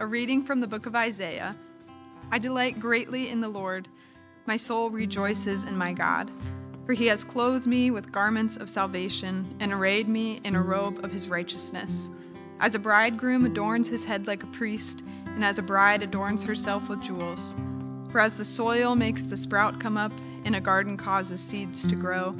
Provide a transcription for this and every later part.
A reading from the book of Isaiah. I delight greatly in the Lord. My soul rejoices in my God. For he has clothed me with garments of salvation and arrayed me in a robe of his righteousness. As a bridegroom adorns his head like a priest, and as a bride adorns herself with jewels. For as the soil makes the sprout come up, and a garden causes seeds to grow,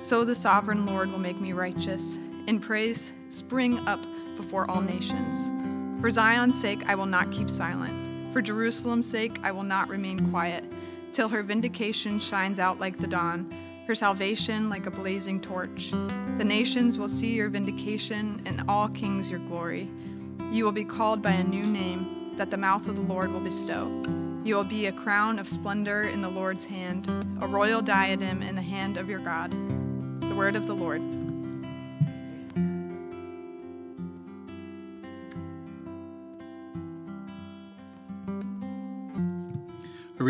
so the sovereign Lord will make me righteous. In praise, spring up before all nations. For Zion's sake, I will not keep silent. For Jerusalem's sake, I will not remain quiet, till her vindication shines out like the dawn, her salvation like a blazing torch. The nations will see your vindication, and all kings your glory. You will be called by a new name that the mouth of the Lord will bestow. You will be a crown of splendor in the Lord's hand, a royal diadem in the hand of your God. The word of the Lord.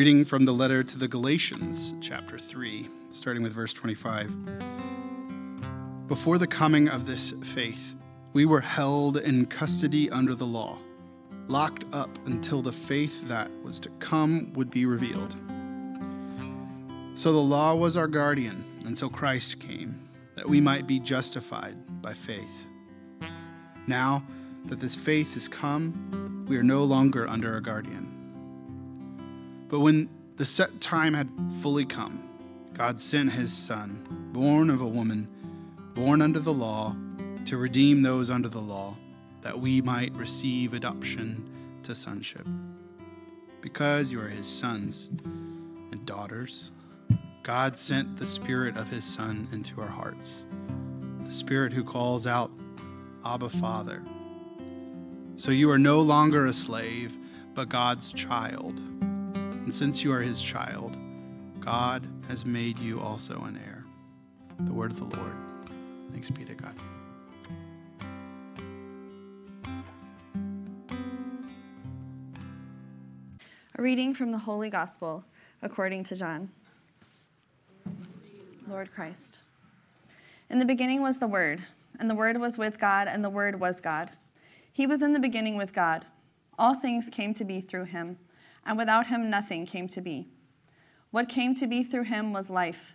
Reading from the letter to the Galatians, chapter 3, starting with verse 25. Before the coming of this faith, we were held in custody under the law, locked up until the faith that was to come would be revealed. So the law was our guardian until Christ came, that we might be justified by faith. Now that this faith has come, we are no longer under a guardian. But when the set time had fully come, God sent his Son, born of a woman, born under the law, to redeem those under the law, that we might receive adoption to sonship. Because you are his sons and daughters, God sent the Spirit of his Son into our hearts, the Spirit who calls out, Abba, Father. So you are no longer a slave, but God's child. And since you are his child, God has made you also an heir. The word of the Lord. Thanks be to God. A reading from the Holy Gospel according to John. Lord Christ. In the beginning was the Word, and the Word was with God, and the Word was God. He was in the beginning with God. All things came to be through him, and without him nothing came to be. What came to be through him was life,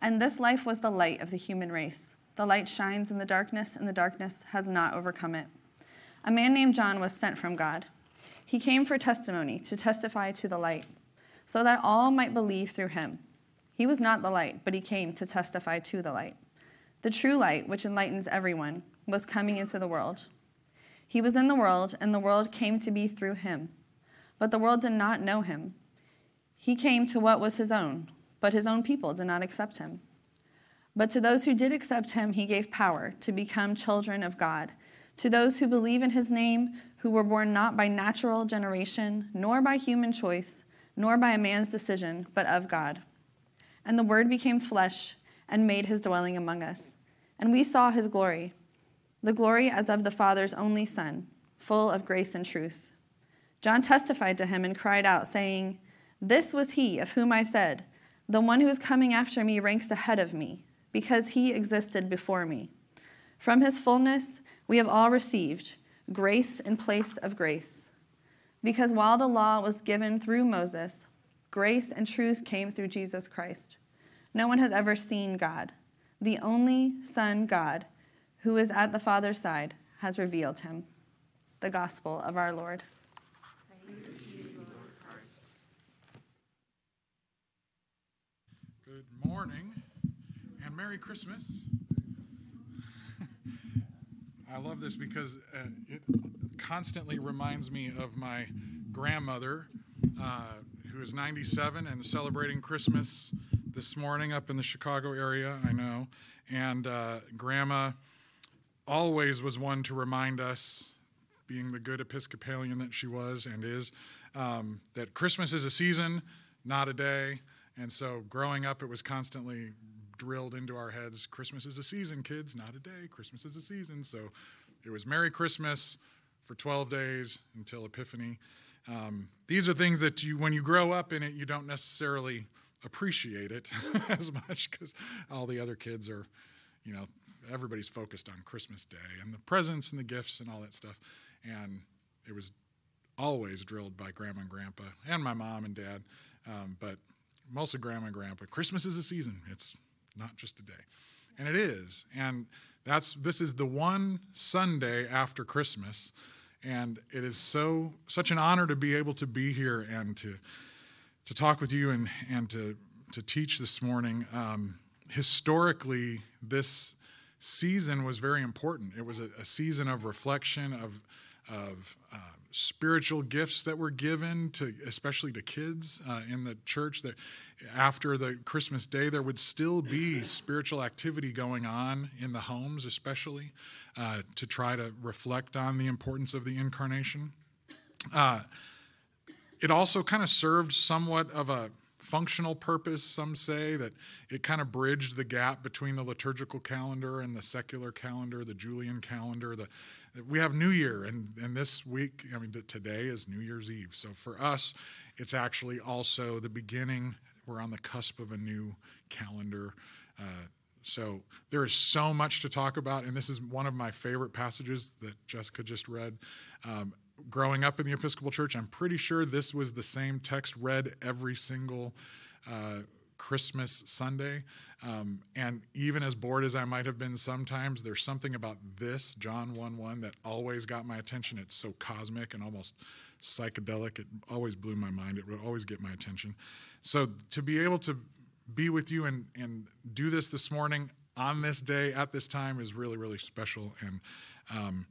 and this life was the light of the human race. The light shines in the darkness, and the darkness has not overcome it. A man named John was sent from God. He came for testimony, to testify to the light, so that all might believe through him. He was not the light, but he came to testify to the light. The true light, which enlightens everyone, was coming into the world. He was in the world, and the world came to be through him. But the world did not know him. He came to what was his own, but his own people did not accept him. But to those who did accept him, he gave power to become children of God, to those who believe in his name, who were born not by natural generation, nor by human choice, nor by a man's decision, but of God. And the Word became flesh and made his dwelling among us. And we saw his glory, the glory as of the Father's only Son, full of grace and truth. John testified to him and cried out, saying, This was he of whom I said, The one who is coming after me ranks ahead of me, because he existed before me. From his fullness we have all received grace in place of grace. Because while the law was given through Moses, grace and truth came through Jesus Christ. No one has ever seen God. The only Son, God, who is at the Father's side, has revealed him. The gospel of our Lord. Good morning and Merry Christmas. I love this because uh, it constantly reminds me of my grandmother, uh, who is 97 and celebrating Christmas this morning up in the Chicago area, I know. And uh, grandma always was one to remind us, being the good Episcopalian that she was and is, um, that Christmas is a season, not a day. And so growing up, it was constantly drilled into our heads Christmas is a season, kids, not a day. Christmas is a season. So it was Merry Christmas for 12 days until Epiphany. Um, these are things that you, when you grow up in it, you don't necessarily appreciate it as much because all the other kids are, you know, everybody's focused on Christmas Day and the presents and the gifts and all that stuff. And it was always drilled by grandma and grandpa and my mom and dad, um, but mostly grandma and grandpa. Christmas is a season. It's not just a day, and it is. And that's this is the one Sunday after Christmas, and it is so such an honor to be able to be here and to to talk with you and and to to teach this morning. Um, historically, this season was very important. It was a, a season of reflection of of um, spiritual gifts that were given to especially to kids uh, in the church that after the christmas day there would still be spiritual activity going on in the homes especially uh, to try to reflect on the importance of the incarnation. Uh, it also kind of served somewhat of a functional purpose, some say, that it kind of bridged the gap between the liturgical calendar and the secular calendar, the Julian calendar. The, we have New Year, and, and this week, I mean, today is New Year's Eve. So for us, it's actually also the beginning. We're on the cusp of a new calendar. Uh, so there is so much to talk about, and this is one of my favorite passages that Jessica just read. Um, growing up in the Episcopal Church, I'm pretty sure this was the same text read every single uh, Christmas Sunday. Um, and even as bored as I might have been sometimes, there's something about this, John 1 1, that always got my attention. It's so cosmic and almost psychedelic. It always blew my mind. It would always get my attention. So to be able to be with you and, and do this this morning on this day at this time is really, really special. And um,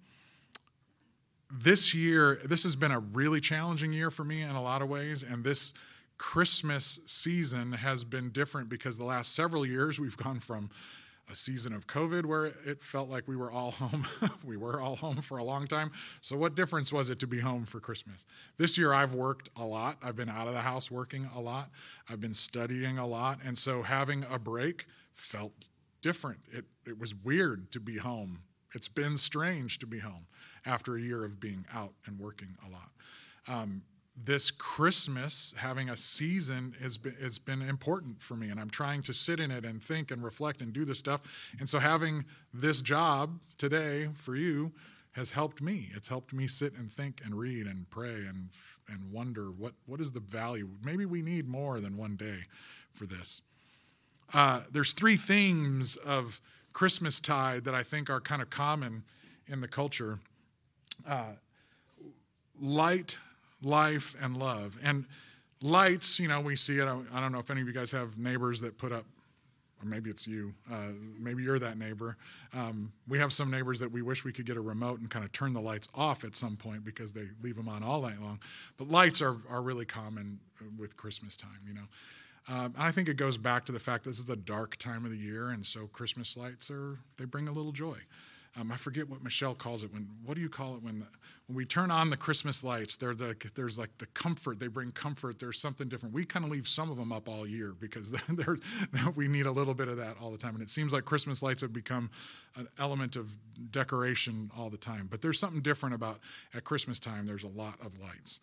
this year, this has been a really challenging year for me in a lot of ways, and this Christmas season has been different because the last several years we've gone from a season of COVID where it felt like we were all home. we were all home for a long time. So, what difference was it to be home for Christmas? This year, I've worked a lot. I've been out of the house working a lot. I've been studying a lot. And so, having a break felt different. It, it was weird to be home. It's been strange to be home after a year of being out and working a lot. Um, this Christmas, having a season has been, has been important for me, and I'm trying to sit in it and think and reflect and do this stuff. And so, having this job today for you has helped me. It's helped me sit and think and read and pray and and wonder what what is the value. Maybe we need more than one day for this. Uh, there's three themes of Christmas tide that I think are kind of common in the culture uh, light, life, and love. And lights, you know, we see it. I don't know if any of you guys have neighbors that put up, or maybe it's you, uh, maybe you're that neighbor. Um, we have some neighbors that we wish we could get a remote and kind of turn the lights off at some point because they leave them on all night long. But lights are, are really common with Christmas time, you know. Um, I think it goes back to the fact this is a dark time of the year, and so Christmas lights are they bring a little joy. Um, I forget what Michelle calls it. When what do you call it when the, when we turn on the Christmas lights? They're the, there's like the comfort. They bring comfort. There's something different. We kind of leave some of them up all year because they're, they're, we need a little bit of that all the time. And it seems like Christmas lights have become an element of decoration all the time. But there's something different about at Christmas time. There's a lot of lights,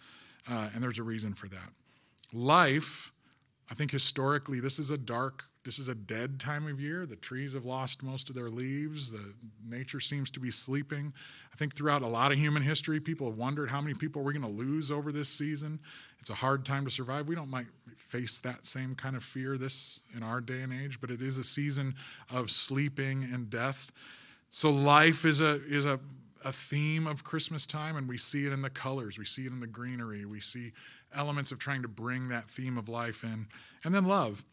uh, and there's a reason for that. Life. I think historically, this is a dark this is a dead time of year. The trees have lost most of their leaves. The nature seems to be sleeping. I think throughout a lot of human history, people have wondered how many people we're going to lose over this season. It's a hard time to survive. We don't might face that same kind of fear this in our day and age, but it is a season of sleeping and death. So life is a is a a theme of Christmas time, and we see it in the colors, we see it in the greenery, we see elements of trying to bring that theme of life in. And then love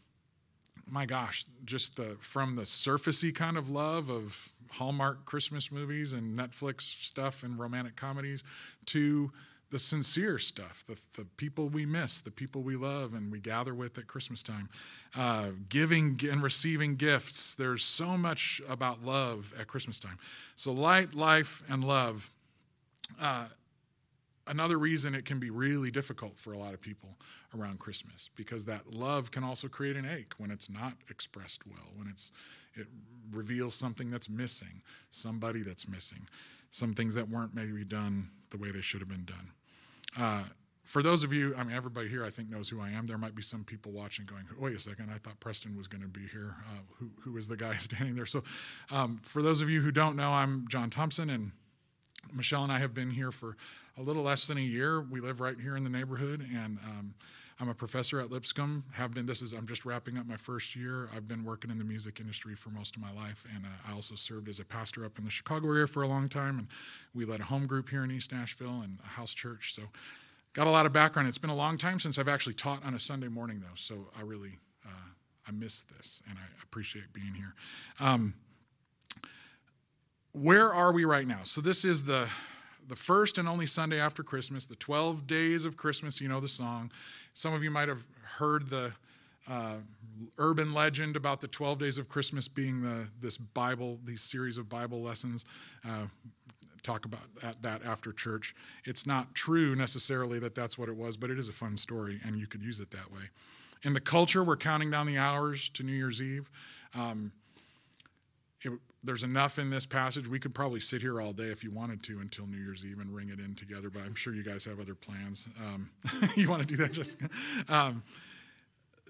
my gosh, just the from the surfacey kind of love of Hallmark Christmas movies and Netflix stuff and romantic comedies to the sincere stuff, the, the people we miss, the people we love and we gather with at Christmas time, uh, giving and receiving gifts. There's so much about love at Christmas time. So, light, life, and love. Uh, another reason it can be really difficult for a lot of people around Christmas because that love can also create an ache when it's not expressed well, when it's it reveals something that's missing, somebody that's missing, some things that weren't maybe done the way they should have been done. Uh, for those of you, I mean, everybody here I think knows who I am. There might be some people watching going, wait a second, I thought Preston was going to be here. Uh, who, who is the guy standing there? So, um, for those of you who don't know, I'm John Thompson, and Michelle and I have been here for a little less than a year. We live right here in the neighborhood, and um, I'm a professor at Lipscomb. Have been. This is. I'm just wrapping up my first year. I've been working in the music industry for most of my life, and uh, I also served as a pastor up in the Chicago area for a long time. And we led a home group here in East Nashville and a house church. So, got a lot of background. It's been a long time since I've actually taught on a Sunday morning, though. So I really. Uh, I miss this, and I appreciate being here. Um, where are we right now? So this is the the first and only Sunday after Christmas, the 12 days of Christmas. You know the song. Some of you might have heard the uh, urban legend about the 12 days of Christmas being the, this Bible, these series of Bible lessons. Uh, talk about that after church. It's not true necessarily that that's what it was, but it is a fun story, and you could use it that way. In the culture, we're counting down the hours to New Year's Eve. Um, it, there's enough in this passage. We could probably sit here all day if you wanted to until New Year's Eve and ring it in together, but I'm sure you guys have other plans. Um, you want to do that, Jessica? Um,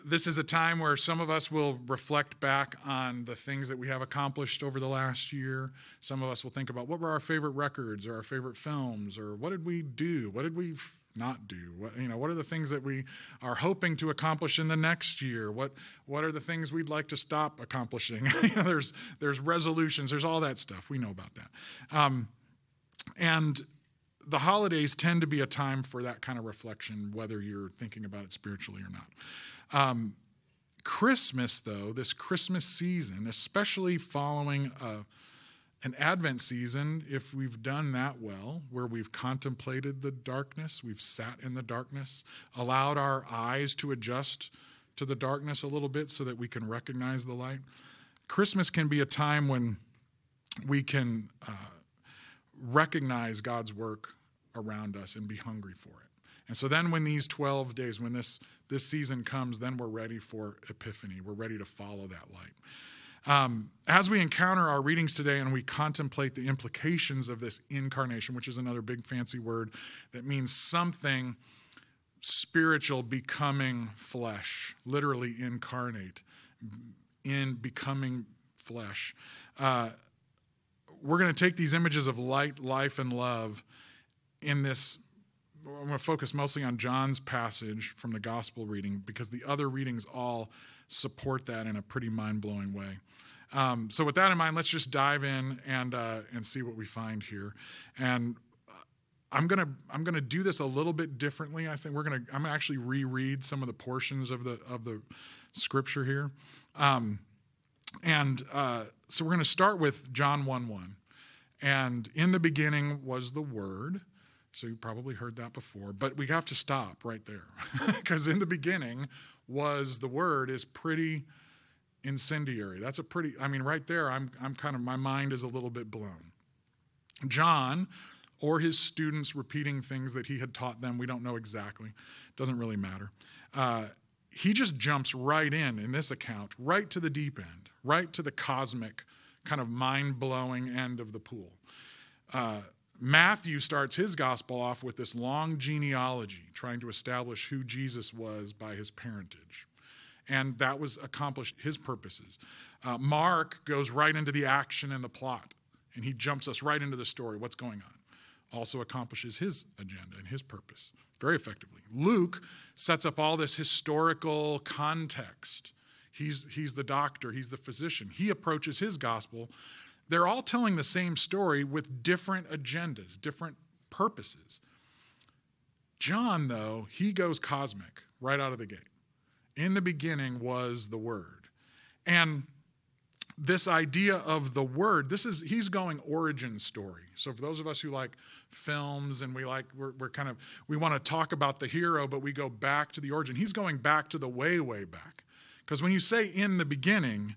this is a time where some of us will reflect back on the things that we have accomplished over the last year. Some of us will think about what were our favorite records or our favorite films or what did we do? What did we not do? What, you know, what are the things that we are hoping to accomplish in the next year? What, what are the things we'd like to stop accomplishing? you know, there's, there's resolutions, there's all that stuff. We know about that. Um, and the holidays tend to be a time for that kind of reflection, whether you're thinking about it spiritually or not. Um, Christmas, though, this Christmas season, especially following a an Advent season, if we've done that well, where we've contemplated the darkness, we've sat in the darkness, allowed our eyes to adjust to the darkness a little bit so that we can recognize the light. Christmas can be a time when we can uh, recognize God's work around us and be hungry for it. And so then when these 12 days, when this, this season comes, then we're ready for Epiphany. We're ready to follow that light. Um, as we encounter our readings today and we contemplate the implications of this incarnation, which is another big fancy word that means something spiritual becoming flesh, literally incarnate, in becoming flesh. Uh, we're going to take these images of light, life, and love in this. I'm going to focus mostly on John's passage from the gospel reading because the other readings all support that in a pretty mind blowing way. Um, so, with that in mind, let's just dive in and uh, and see what we find here. And I'm gonna I'm gonna do this a little bit differently. I think we're gonna I'm gonna actually reread some of the portions of the of the scripture here. Um, and uh, so we're to start with John 1 1. And in the beginning was the Word. So you probably heard that before, but we have to stop right there because in the beginning was the Word is pretty incendiary. That's a pretty, I mean, right there, I'm, I'm kind of, my mind is a little bit blown. John, or his students repeating things that he had taught them, we don't know exactly, doesn't really matter. Uh, he just jumps right in, in this account, right to the deep end, right to the cosmic, kind of mind blowing end of the pool. Uh, Matthew starts his gospel off with this long genealogy, trying to establish who Jesus was by his parentage and that was accomplished his purposes. Uh, Mark goes right into the action and the plot, and he jumps us right into the story, what's going on. Also accomplishes his agenda and his purpose very effectively. Luke sets up all this historical context. He's, he's the doctor, he's the physician. He approaches his gospel. They're all telling the same story with different agendas, different purposes. John, though, he goes cosmic right out of the gate. In the beginning was the Word. And this idea of the word this is he's going origin story so for those of us who like films and we like we're, we're kind of we want to talk about the hero but we go back to the origin he's going back to the way way back because when you say in the beginning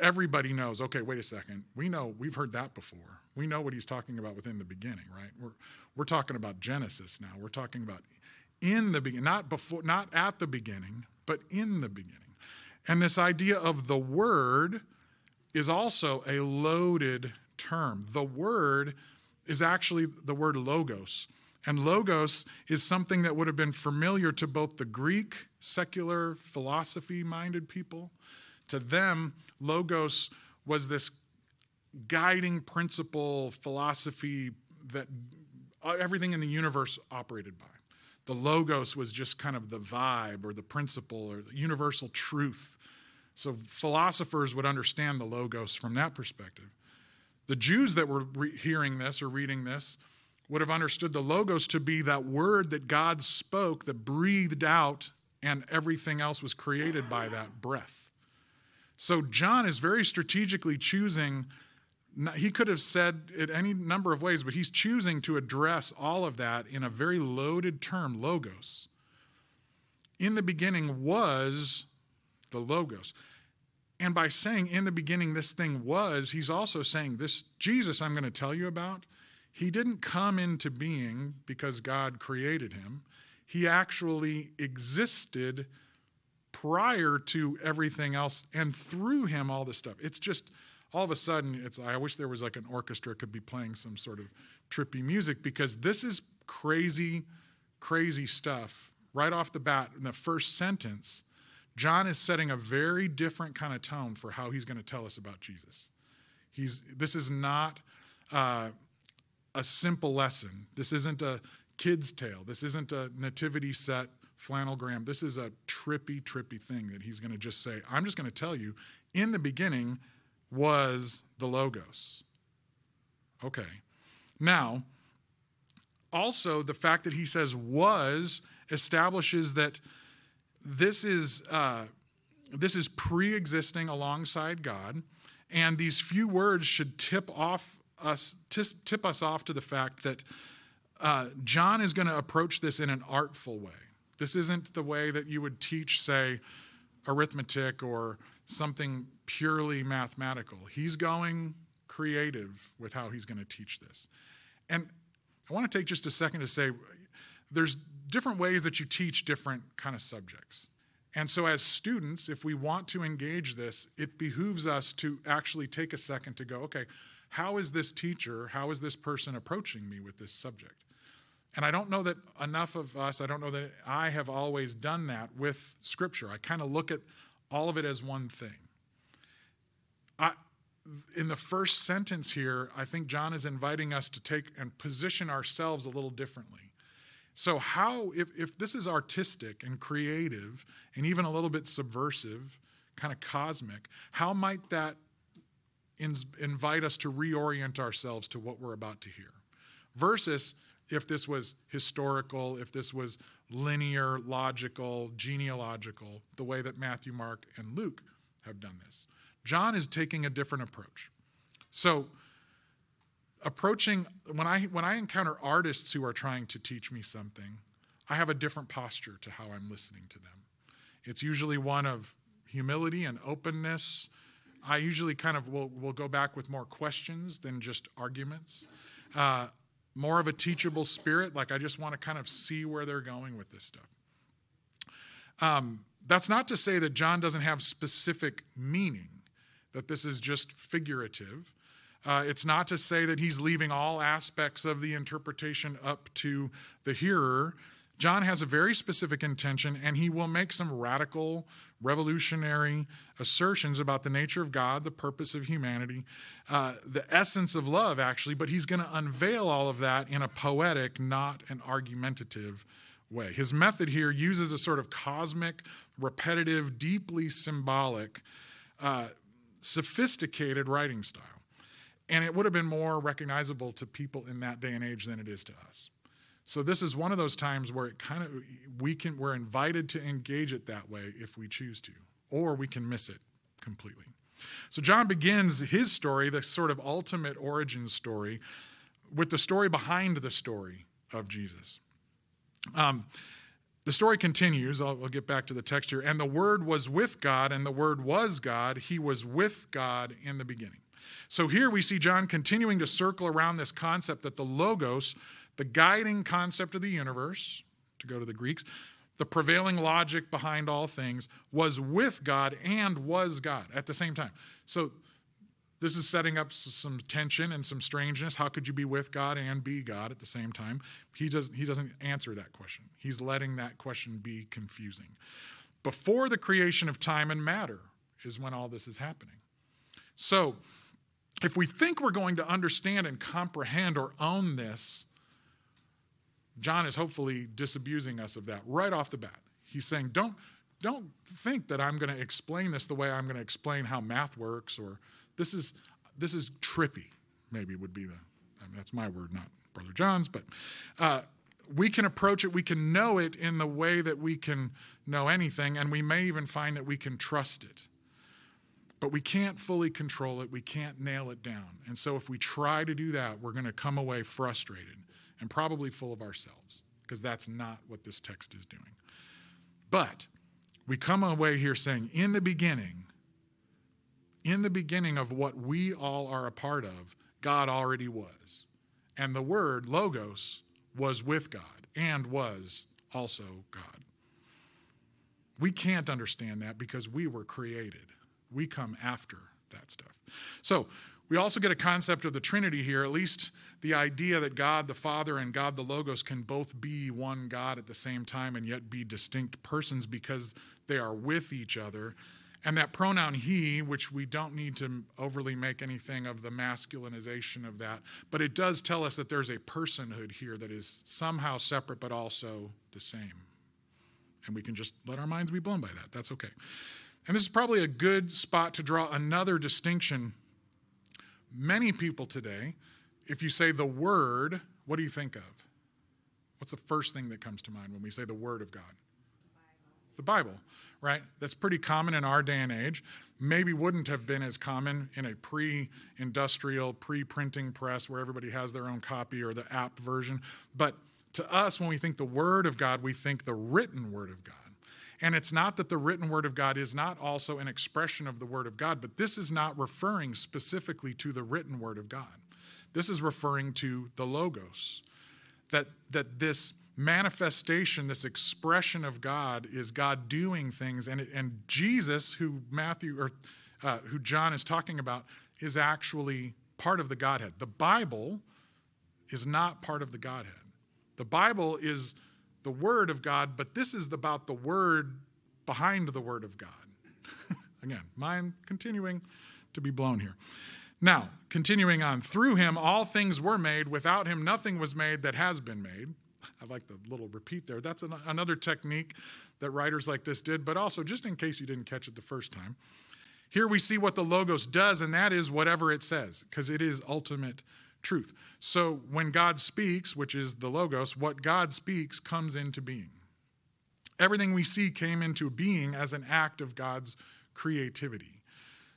everybody knows okay wait a second we know we've heard that before we know what he's talking about within the beginning right we're we're talking about genesis now we're talking about in the beginning, not before, not at the beginning, but in the beginning. And this idea of the word is also a loaded term. The word is actually the word logos. And logos is something that would have been familiar to both the Greek, secular, philosophy minded people. To them, logos was this guiding principle, philosophy that everything in the universe operated by. The logos was just kind of the vibe or the principle or the universal truth. So philosophers would understand the logos from that perspective. The Jews that were re- hearing this or reading this would have understood the logos to be that word that God spoke that breathed out and everything else was created by that breath. So John is very strategically choosing he could have said it any number of ways, but he's choosing to address all of that in a very loaded term, logos. In the beginning was the logos. And by saying in the beginning this thing was, he's also saying this Jesus I'm going to tell you about, he didn't come into being because God created him. He actually existed prior to everything else and through him all this stuff. It's just all of a sudden it's I wish there was like an orchestra could be playing some sort of trippy music because this is crazy crazy stuff right off the bat in the first sentence John is setting a very different kind of tone for how he's going to tell us about Jesus. He's this is not uh, a simple lesson. This isn't a kid's tale. This isn't a nativity set flannelgram. This is a trippy, trippy thing that he's going to just say. I'm just going to tell you. In the beginning, was the Logos. Okay. Now, also, the fact that he says was establishes that this is, uh, this is pre existing alongside God, and these few words should tip, off us, tip us off to the fact that uh, John is going to approach this in an artful way. This isn't the way that you would teach, say, arithmetic or something purely mathematical. He's going creative with how he's going to teach this. And I want to take just a second to say there's different ways that you teach different kind of subjects. And so as students, if we want to engage this, it behooves us to actually take a second to go, okay, how is this teacher, how is this person approaching me with this subject? And I don't know that enough of us, I don't know that I have always done that with Scripture. I kind of look at all of it as one thing. I, in the first sentence here, I think John is inviting us to take and position ourselves a little differently. So, how, if, if this is artistic and creative and even a little bit subversive, kind of cosmic, how might that in, invite us to reorient ourselves to what we're about to hear? Versus if this was historical, if this was linear, logical, genealogical, the way that Matthew, Mark, and Luke have done this. John is taking a different approach. So, approaching when I when I encounter artists who are trying to teach me something, I have a different posture to how I'm listening to them. It's usually one of humility and openness. I usually kind of will, will go back with more questions than just arguments. Uh, more of a teachable spirit. Like I just want to kind of see where they're going with this stuff. Um, that's not to say that John doesn't have specific meaning, that this is just figurative. Uh, it's not to say that he's leaving all aspects of the interpretation up to the hearer. John has a very specific intention, and he will make some radical, revolutionary assertions about the nature of God, the purpose of humanity, uh, the essence of love, actually, but he's going to unveil all of that in a poetic, not an argumentative way. His method here uses a sort of cosmic, repetitive, deeply symbolic, uh, sophisticated writing style. And it would have been more recognizable to people in that day and age than it is to us. So this is one of those times where it kind of we can we're invited to engage it that way if we choose to, or we can miss it completely. So John begins his story, the sort of ultimate origin story, with the story behind the story of Jesus. Um, the story continues. I'll, I'll, get back to the text here. And the Word was with God, and the Word was God. He was with God in the beginning. So here we see John continuing to circle around this concept that the Logos, the guiding concept of the universe, to go to the Greeks, the prevailing logic behind all things, was with God and was God at the same time. So this is setting up some tension and some strangeness. How could you be with God and be God at the same time? He doesn't, he doesn't answer that question. He's letting that question be confusing. Before the creation of time and matter is when all this is happening. So, if we think we're going to understand and comprehend or own this, John is hopefully disabusing us of that right off the bat. He's saying, don't, don't think that I'm going to explain this the way I'm going to explain how math works, or this is, this is trippy, maybe would be the, I mean, that's my word, not Brother John's, but uh, we can approach it, we can know it in the way that we can know anything, and we may even find that we can trust it. But we can't fully control it, we can't nail it down. And so if we try to do that, we're going to come away frustrated and probably full of ourselves, because that's not what this text is doing. But we come away here saying, in the beginning, in the beginning of what we all are a part of, God already was. And the word, logos, was with God and was also God. We can't understand that because we were created. We come after that stuff. So, we also get a concept of the Trinity here, at least the idea that God the Father and God the Logos can both be one God at the same time and yet be distinct persons because they are with each other. And that pronoun he, which we don't need to overly make anything of the masculinization of that, but it does tell us that there's a personhood here that is somehow separate but also the same. And we can just let our minds be blown by that. That's okay. And this is probably a good spot to draw another distinction. Many people today, if you say the word, what do you think of? What's the first thing that comes to mind when we say the word of God? The Bible. the Bible, right? That's pretty common in our day and age. Maybe wouldn't have been as common in a pre industrial, pre printing press where everybody has their own copy or the app version. But to us, when we think the Word of God, we think the written Word of God. And it's not that the written Word of God is not also an expression of the Word of God, but this is not referring specifically to the written Word of God. This is referring to the Logos. That, that this manifestation, this expression of God, is God doing things, and, and Jesus, who Matthew or uh, who John is talking about, is actually part of the Godhead. The Bible is not part of the Godhead. The Bible is the Word of God, but this is about the Word behind the Word of God. Again, mind continuing to be blown here. Now, continuing on, through him all things were made, without him nothing was made that has been made. I like the little repeat there. That's an, another technique that writers like this did, but also just in case you didn't catch it the first time. Here we see what the Logos does, and that is whatever it says, because it is ultimate truth. So when God speaks, which is the Logos, what God speaks comes into being. Everything we see came into being as an act of God's creativity.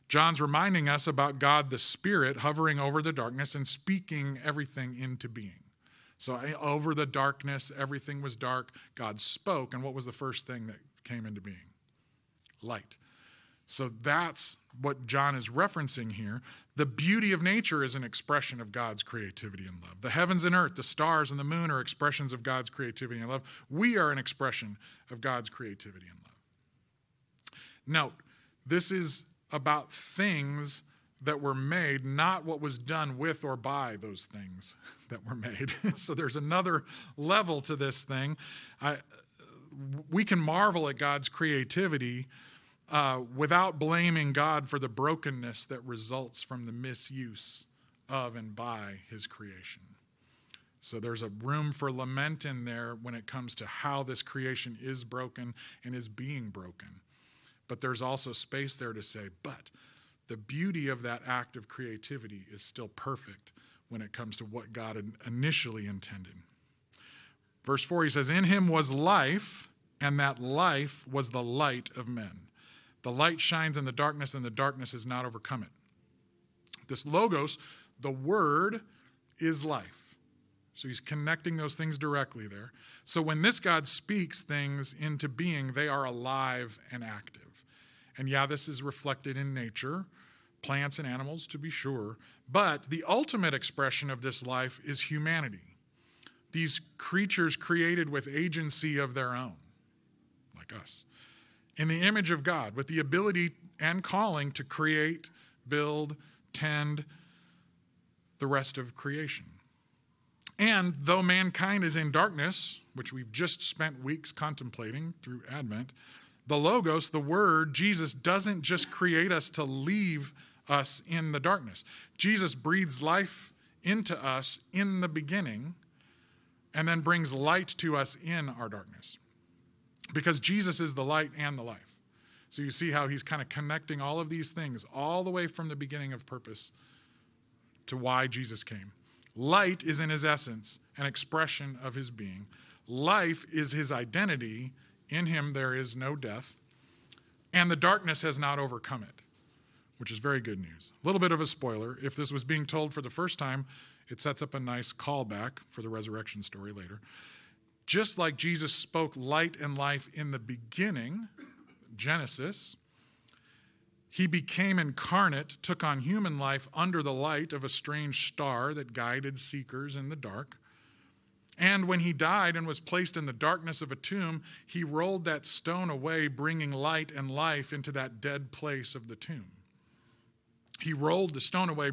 John's reminding us about God the Spirit hovering over the darkness and speaking everything into being. So, eh, over the darkness, everything was dark. God spoke, and what was the first thing that came into being? Light. So, that's what John is referencing here. The beauty of nature is an expression of God's creativity and love. The heavens and earth, the stars and the moon are expressions of God's creativity and love. We are an expression of God's creativity and love. Note, this is about things that were made, not what was done with or by those things that were made. so there's another level to this thing. I, we can marvel at God's creativity uh, without blaming God for the brokenness that results from the misuse of and by his creation. So there's a room for lament in there when it comes to how this creation is broken and is being broken. But there's also space there to say, but the beauty of that act of creativity is still perfect when it comes to what God initially intended. Verse 4, he says, In him was life, and that life was the light of men. The light shines in the darkness, and the darkness has not overcome it. This logos, the word, is life. So he's connecting those things directly there. So when this God speaks things into being, they are alive and active. And yeah, this is reflected in nature, plants and animals to be sure, but the ultimate expression of this life is humanity. These creatures created with agency of their own, like us, in the image of God, with the ability and calling to create, build, tend the rest of creation. And though mankind is in darkness, which we've just spent weeks contemplating through Advent, the Logos, the Word, Jesus doesn't just create us to leave us in the darkness. Jesus breathes life into us in the beginning, and then brings light to us in our darkness. Because Jesus is the light and the life. So you see how he's kind of connecting all of these things all the way from the beginning of purpose to why Jesus came. Light is in his essence an expression of his being. Life is his identity. In him there is no death. And the darkness has not overcome it, which is very good news. A little bit of a spoiler. If this was being told for the first time, it sets up a nice callback for the resurrection story later. Just like Jesus spoke light and life in the beginning, Genesis, he became incarnate, took on human life under the light of a strange star that guided seekers in the dark. And when he died and was placed in the darkness of a tomb, he rolled that stone away, bringing light and life into that dead place of the tomb. He rolled the stone away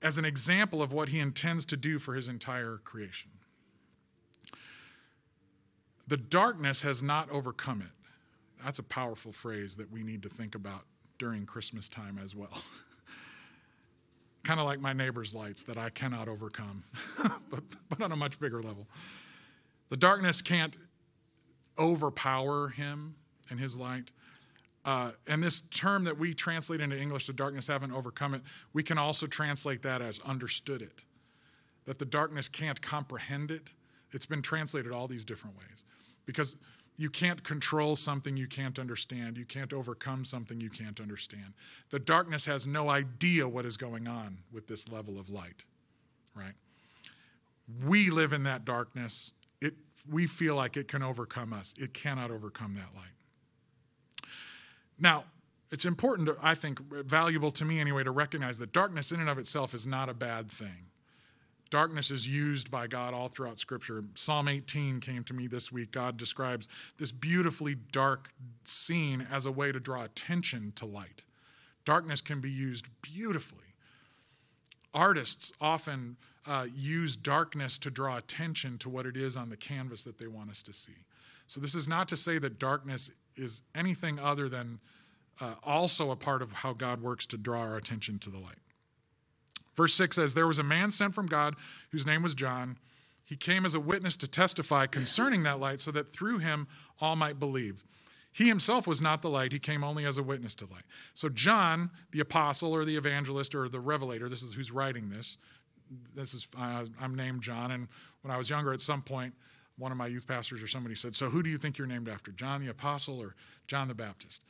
as an example of what he intends to do for his entire creation. The darkness has not overcome it. That's a powerful phrase that we need to think about during Christmas time as well. kind of like my neighbor's lights that I cannot overcome, but, but on a much bigger level. The darkness can't overpower him and his light. Uh, and this term that we translate into English, the darkness haven't overcome it, we can also translate that as understood it. That the darkness can't comprehend it. It's been translated all these different ways. Because you can't control something you can't understand. You can't overcome something you can't understand. The darkness has no idea what is going on with this level of light, right? We live in that darkness. It, we feel like it can overcome us. It cannot overcome that light. Now, it's important, to, I think, valuable to me anyway, to recognize that darkness in and of itself is not a bad thing. Darkness is used by God all throughout Scripture. Psalm 18 came to me this week. God describes this beautifully dark scene as a way to draw attention to light. Darkness can be used beautifully. Artists often uh, use darkness to draw attention to what it is on the canvas that they want us to see. So, this is not to say that darkness is anything other than uh, also a part of how God works to draw our attention to the light. Verse 6 says, There was a man sent from God whose name was John. He came as a witness to testify concerning that light, so that through him all might believe. He himself was not the light, he came only as a witness to light. So, John, the apostle or the evangelist or the revelator, this is who's writing this. This is, uh, I'm named John, and when I was younger, at some point, one of my youth pastors or somebody said, So, who do you think you're named after, John the apostle or John the Baptist?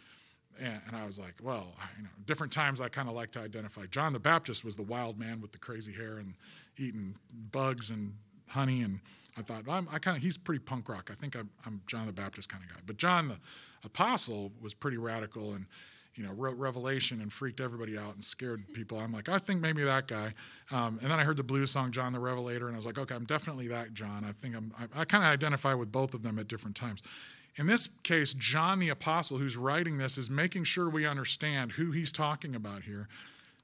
And, and I was like, well, you know, different times I kind of like to identify. John the Baptist was the wild man with the crazy hair and eating bugs and honey. And I thought, well, i kind of, he's pretty punk rock. I think I'm, I'm John the Baptist kind of guy. But John the Apostle was pretty radical and, you know, wrote Revelation and freaked everybody out and scared people. I'm like, I think maybe that guy. Um, and then I heard the blues song John the Revelator, and I was like, okay, I'm definitely that John. I think I'm, I, I kind of identify with both of them at different times. In this case, John the Apostle, who's writing this, is making sure we understand who he's talking about here.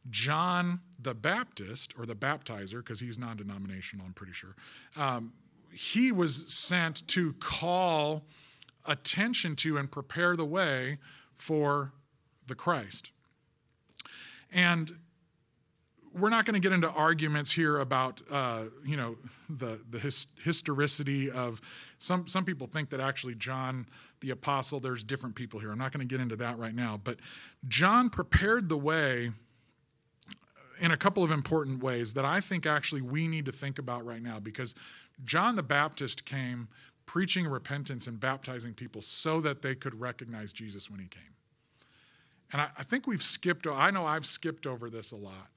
John the Baptist, or the baptizer, because he's non denominational, I'm pretty sure, um, he was sent to call attention to and prepare the way for the Christ. And we're not going to get into arguments here about uh, you know the the his, historicity of some some people think that actually John the apostle there's different people here. I'm not going to get into that right now but John prepared the way in a couple of important ways that I think actually we need to think about right now because John the Baptist came preaching repentance and baptizing people so that they could recognize Jesus when he came. And I, I think we've skipped I know I've skipped over this a lot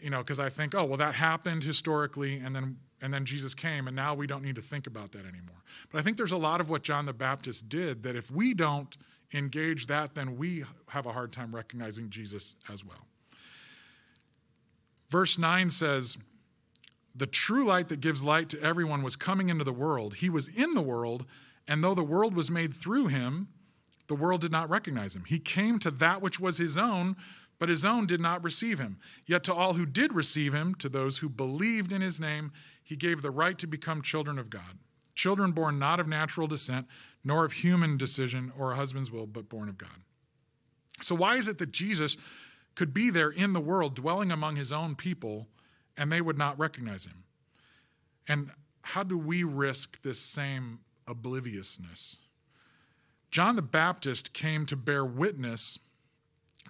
you know, because I think, oh, well, that happened historically, and then and then Jesus came, and now we don't need to think about that anymore. But I think there's a lot of what John the Baptist did that if we don't engage that, then we have a hard time recognizing Jesus as well. Verse 9 says, The true light that gives light to everyone was coming into the world. He was in the world, and though the world was made through him, the world did not recognize him. He came to that which was his own, but his own did not receive him. Yet to all who did receive him, to those who believed in his name, he gave the right to become children of God. Children born not of natural descent, nor of human decision or a husband's will, but born of God. So, why is it that Jesus could be there in the world, dwelling among his own people, and they would not recognize him? And how do we risk this same obliviousness? John the Baptist came to bear witness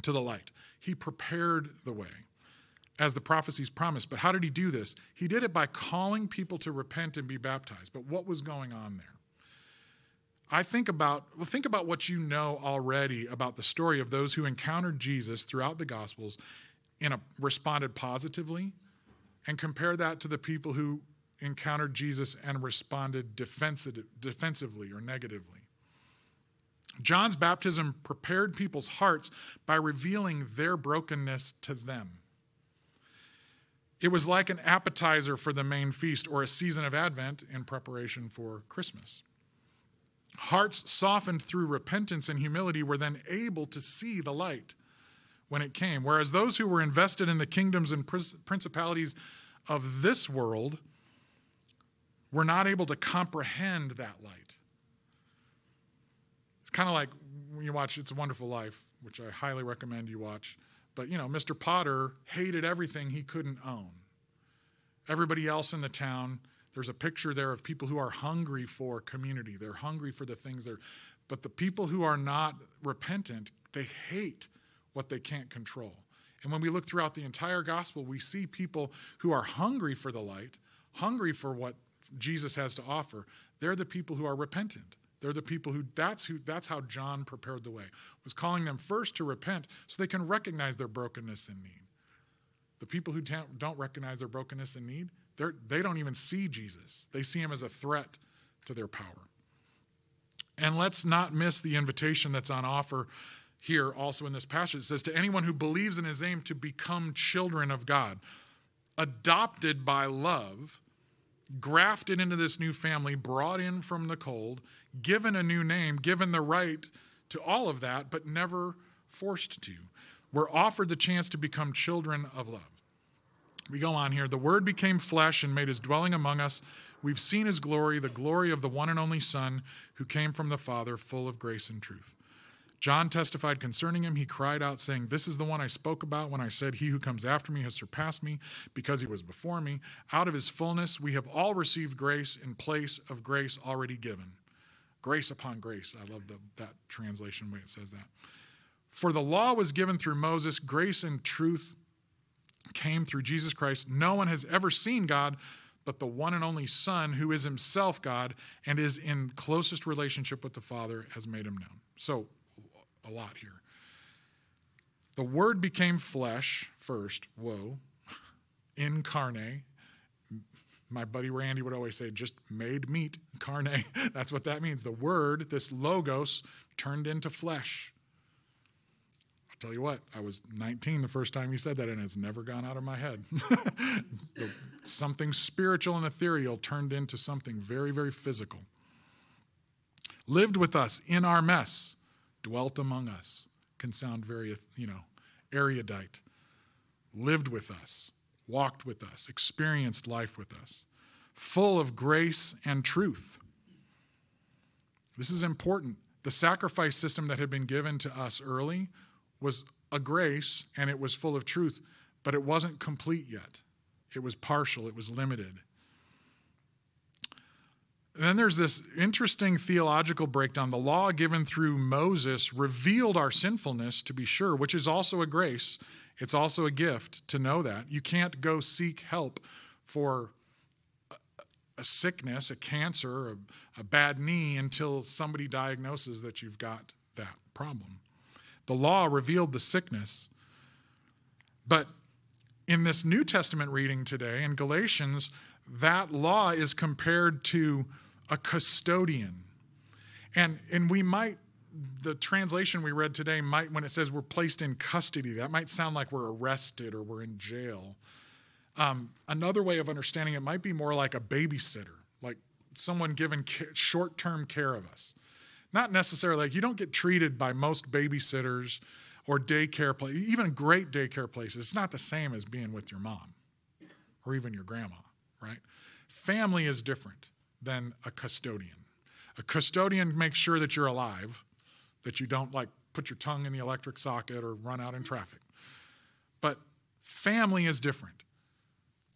to the light. He prepared the way as the prophecies promised. But how did he do this? He did it by calling people to repent and be baptized. But what was going on there? I think about well, think about what you know already about the story of those who encountered Jesus throughout the Gospels and responded positively, and compare that to the people who encountered Jesus and responded defensive, defensively or negatively. John's baptism prepared people's hearts by revealing their brokenness to them. It was like an appetizer for the main feast or a season of Advent in preparation for Christmas. Hearts softened through repentance and humility were then able to see the light when it came, whereas those who were invested in the kingdoms and principalities of this world were not able to comprehend that light. It's kind of like when you watch It's a Wonderful Life, which I highly recommend you watch. But, you know, Mr. Potter hated everything he couldn't own. Everybody else in the town there's a picture there of people who are hungry for community. They're hungry for the things they're, but the people who are not repentant, they hate what they can't control. And when we look throughout the entire gospel, we see people who are hungry for the light, hungry for what Jesus has to offer. They're the people who are repentant. They're the people who that's who that's how John prepared the way. Was calling them first to repent so they can recognize their brokenness and need. The people who don't recognize their brokenness and need, they're, they don't even see Jesus, they see him as a threat to their power. And let's not miss the invitation that's on offer here also in this passage. It says, To anyone who believes in his name to become children of God, adopted by love, grafted into this new family, brought in from the cold, given a new name, given the right to all of that, but never forced to. We're offered the chance to become children of love. We go on here. The Word became flesh and made his dwelling among us. We've seen his glory, the glory of the one and only Son who came from the Father, full of grace and truth. John testified concerning him. He cried out, saying, This is the one I spoke about when I said, He who comes after me has surpassed me because he was before me. Out of his fullness, we have all received grace in place of grace already given. Grace upon grace. I love the, that translation, way it says that. For the law was given through Moses, grace and truth came through Jesus Christ. No one has ever seen God but the one and only Son, who is himself God and is in closest relationship with the Father, has made him known. So, a lot here. The Word became flesh first, whoa, incarnate. My buddy Randy would always say, just made meat, carne. That's what that means. The Word, this logos, turned into flesh I'll tell you what, I was 19 the first time he said that, and it's never gone out of my head. something spiritual and ethereal turned into something very, very physical. Lived with us in our mess, dwelt among us. Can sound very, you know, erudite. Lived with us, walked with us, experienced life with us, full of grace and truth. This is important. The sacrifice system that had been given to us early was a grace and it was full of truth, but it wasn't complete yet. It was partial, it was limited. And then there's this interesting theological breakdown. The law given through Moses revealed our sinfulness, to be sure, which is also a grace. It's also a gift to know that. You can't go seek help for a sickness, a cancer, a, a bad knee until somebody diagnoses that you've got that problem. The law revealed the sickness. But in this New Testament reading today, in Galatians, that law is compared to a custodian. And, and we might, the translation we read today might, when it says we're placed in custody, that might sound like we're arrested or we're in jail. Um, another way of understanding it might be more like a babysitter, like someone given short term care of us. Not necessarily like you don't get treated by most babysitters or daycare places, even great daycare places. It's not the same as being with your mom or even your grandma, right? Family is different than a custodian. A custodian makes sure that you're alive, that you don't like put your tongue in the electric socket or run out in traffic. But family is different.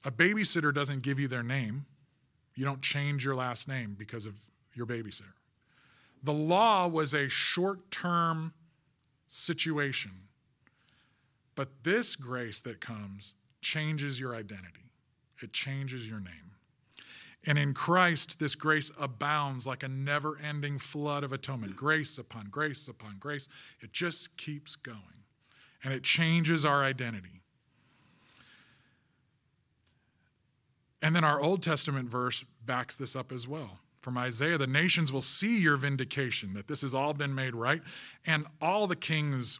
A babysitter doesn't give you their name, You don't change your last name because of your babysitter. The law was a short term situation. But this grace that comes changes your identity, it changes your name. And in Christ, this grace abounds like a never ending flood of atonement grace upon grace upon grace. It just keeps going. And it changes our identity. And then our Old Testament verse backs this up as well. From Isaiah, the nations will see your vindication, that this has all been made right, and all the kings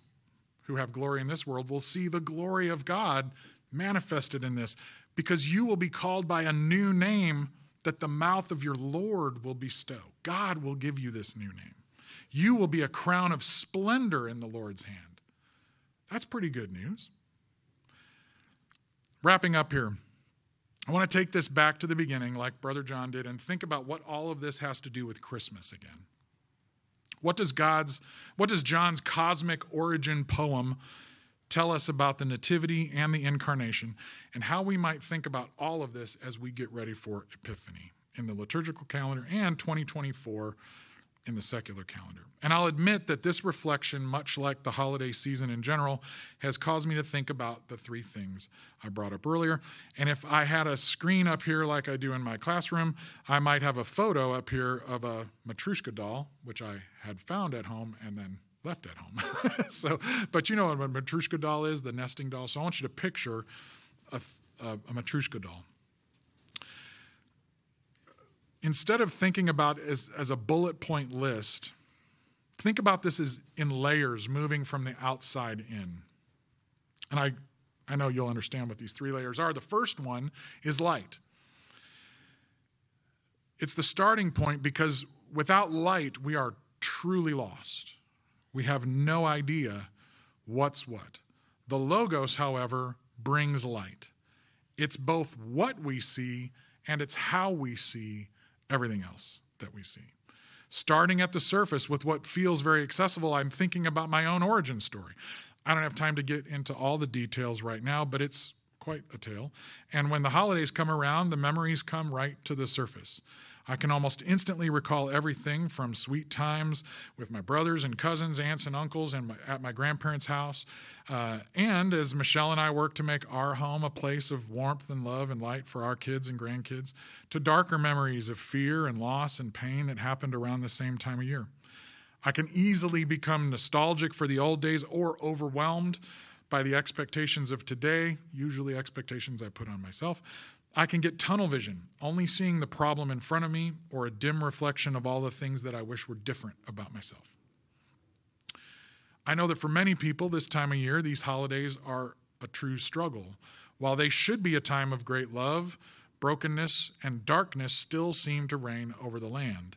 who have glory in this world will see the glory of God manifested in this, because you will be called by a new name that the mouth of your Lord will bestow. God will give you this new name. You will be a crown of splendor in the Lord's hand. That's pretty good news. Wrapping up here, I want to take this back to the beginning, like Brother John did, and think about what all of this has to do with Christmas again. What does God's, what does John's cosmic origin poem tell us about the Nativity and the Incarnation, and how we might think about all of this as we get ready for Epiphany in the liturgical calendar and 2024 in the secular calendar. And I'll admit that this reflection, much like the holiday season in general, has caused me to think about the three things I brought up earlier. And if I had a screen up here like I do in my classroom, I might have a photo up here of a Matryoshka doll, which I had found at home and then left at home. so, but you know what a Matryoshka doll is, the nesting doll. So I want you to picture a, a, a Matryoshka doll instead of thinking about as, as a bullet point list, think about this as in layers moving from the outside in. And I, I know you'll understand what these three layers are. The first one is light. It's the starting point because without light, we are truly lost. We have no idea what's what. The Logos, however, brings light. It's both what we see and it's how we see everything else that we see. Starting at the surface with what feels very accessible, I'm thinking about my own origin story. I don't have time to get into all the details right now, but it's quite a tale. And when the holidays come around, the memories come right to the surface. I can almost instantly recall everything from sweet times with my brothers and cousins, aunts and uncles, and at my grandparents' house. Uh, and as Michelle and I work to make our home a place of warmth and love and light for our kids and grandkids, to darker memories of fear and loss and pain that happened around the same time of year. I can easily become nostalgic for the old days or overwhelmed by the expectations of today, usually expectations I put on myself, I can get tunnel vision, only seeing the problem in front of me or a dim reflection of all the things that I wish were different about myself. I know that for many people this time of year, these holidays are a true struggle. While they should be a time of great love, brokenness and darkness still seem to reign over the land.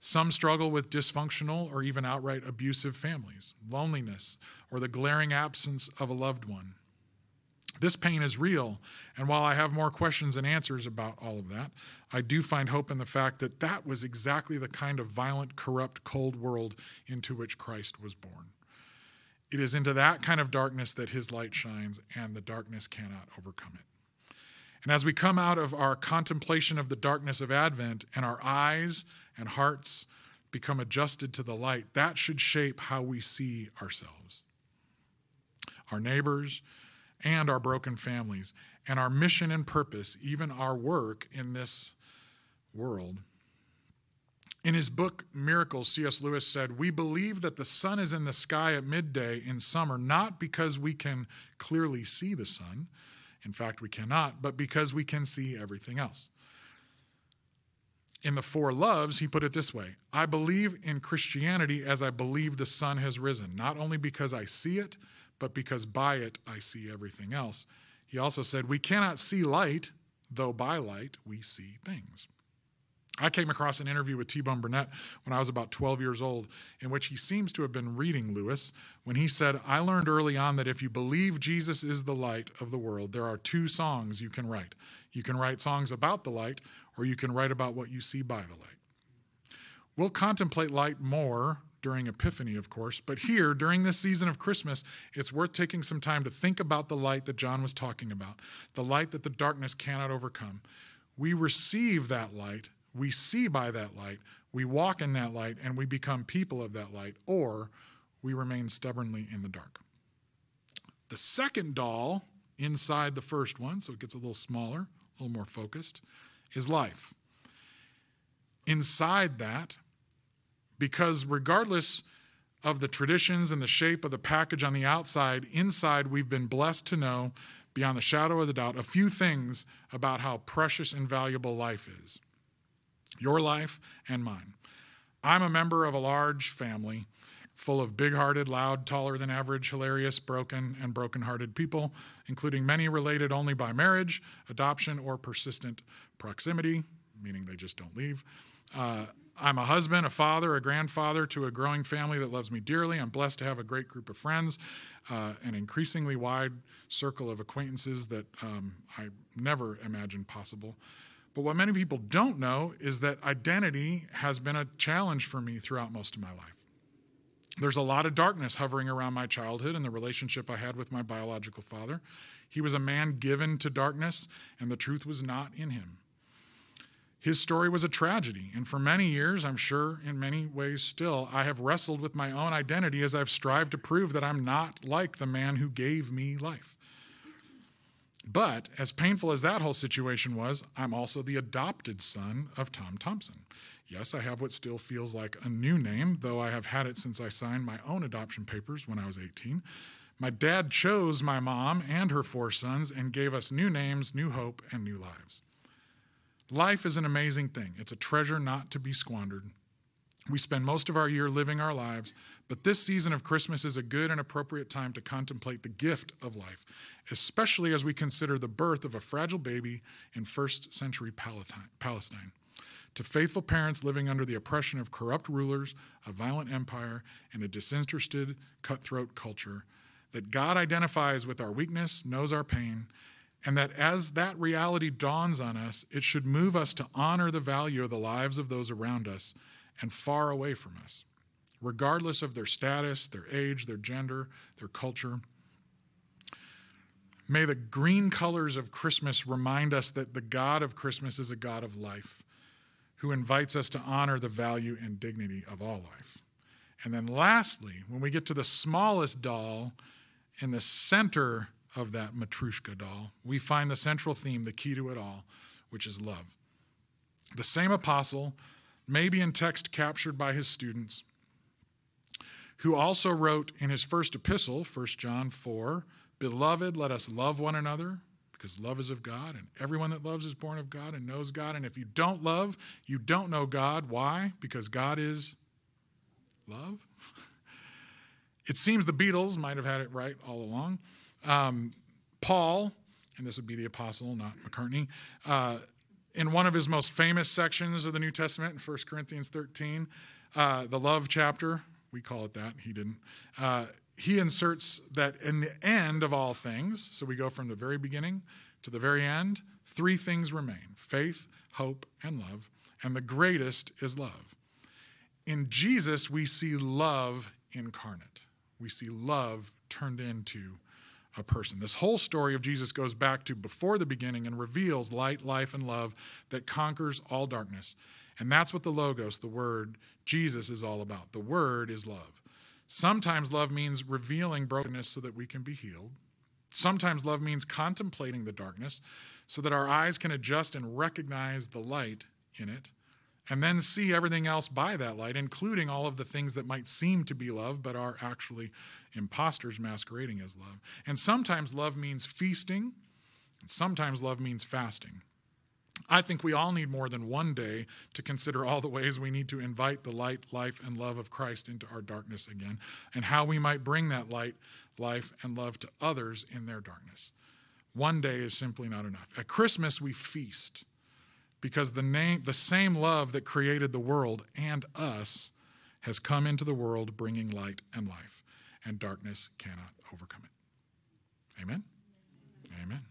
Some struggle with dysfunctional or even outright abusive families, loneliness, or the glaring absence of a loved one. This pain is real, and while I have more questions and answers about all of that, I do find hope in the fact that that was exactly the kind of violent, corrupt, cold world into which Christ was born. It is into that kind of darkness that his light shines, and the darkness cannot overcome it. And as we come out of our contemplation of the darkness of Advent and our eyes and hearts become adjusted to the light, that should shape how we see ourselves. Our neighbors, and our broken families, and our mission and purpose, even our work in this world. In his book Miracles, C.S. Lewis said, We believe that the sun is in the sky at midday in summer, not because we can clearly see the sun. In fact, we cannot, but because we can see everything else. In the Four Loves, he put it this way I believe in Christianity as I believe the sun has risen, not only because I see it, but because by it I see everything else. He also said, We cannot see light, though by light we see things. I came across an interview with T Bone Burnett when I was about 12 years old, in which he seems to have been reading Lewis when he said, I learned early on that if you believe Jesus is the light of the world, there are two songs you can write. You can write songs about the light, or you can write about what you see by the light. We'll contemplate light more during Epiphany, of course, but here, during this season of Christmas, it's worth taking some time to think about the light that John was talking about, the light that the darkness cannot overcome. we receive that light, we see by that light, we walk in that light, and we become people of that light, or we remain stubbornly in the dark. The second doll inside the first one, so it gets a little smaller, a little more focused, is life. Inside that, because regardless of the traditions and the shape of the package on the outside, inside we've been blessed to know, beyond the shadow of the doubt, a few things about how precious and valuable life is your life and mine. I'm a member of a large family full of big hearted, loud, taller than average, hilarious, broken, and broken hearted people, including many related only by marriage, adoption, or persistent proximity, meaning they just don't leave. Uh, I'm a husband, a father, a grandfather to a growing family that loves me dearly. I'm blessed to have a great group of friends, uh, an increasingly wide circle of acquaintances that um, I never imagined possible. But what many people don't know is that identity has been a challenge for me throughout most of my life. There's a lot of darkness hovering around my childhood and the relationship I had with my biological father. He was a man given to darkness, and the truth was not in him. His story was a tragedy, and for many years, I'm sure in many ways still, I have wrestled with my own identity as I've strived to prove that I'm not like the man who gave me life. But as painful as that whole situation was, I'm also the adopted son of Tom Thompson. Yes, I have what still feels like a new name, though I have had it since I signed my own adoption papers when I was 18. My dad chose my mom and her four sons and gave us new names, new hope, and new lives. Life is an amazing thing. It's a treasure not to be squandered. We spend most of our year living our lives, but this season of Christmas is a good and appropriate time to contemplate the gift of life, especially as we consider the birth of a fragile baby in first century Palestine. To faithful parents living under the oppression of corrupt rulers, a violent empire, and a disinterested, cutthroat culture, that God identifies with our weakness, knows our pain, and that as that reality dawns on us, it should move us to honor the value of the lives of those around us and far away from us, regardless of their status, their age, their gender, their culture. May the green colors of Christmas remind us that the God of Christmas is a God of life who invites us to honor the value and dignity of all life. And then, lastly, when we get to the smallest doll in the center of that Matryoshka doll, we find the central theme, the key to it all, which is love. The same apostle, maybe in text captured by his students, who also wrote in his first epistle, 1 John 4, Beloved, let us love one another because love is of God, and everyone that loves is born of God and knows God. And if you don't love, you don't know God. Why? Because God is love. it seems the Beatles might have had it right all along. Um, Paul, and this would be the apostle, not McCartney, uh, in one of his most famous sections of the New Testament in 1 Corinthians 13, uh, the love chapter, we call it that, he didn't. Uh, he inserts that in the end of all things, so we go from the very beginning to the very end, three things remain faith, hope, and love. And the greatest is love. In Jesus, we see love incarnate. We see love turned into a person. This whole story of Jesus goes back to before the beginning and reveals light, life, and love that conquers all darkness. And that's what the Logos, the Word, Jesus is all about. The Word is love. Sometimes love means revealing brokenness so that we can be healed. Sometimes love means contemplating the darkness so that our eyes can adjust and recognize the light in it, and then see everything else by that light, including all of the things that might seem to be love but are actually imposters masquerading as love. And sometimes love means feasting, and sometimes love means fasting. I think we all need more than one day to consider all the ways we need to invite the light, life, and love of Christ into our darkness again, and how we might bring that light, life, and love to others in their darkness. One day is simply not enough. At Christmas, we feast because the, name, the same love that created the world and us has come into the world bringing light and life, and darkness cannot overcome it. Amen? Amen.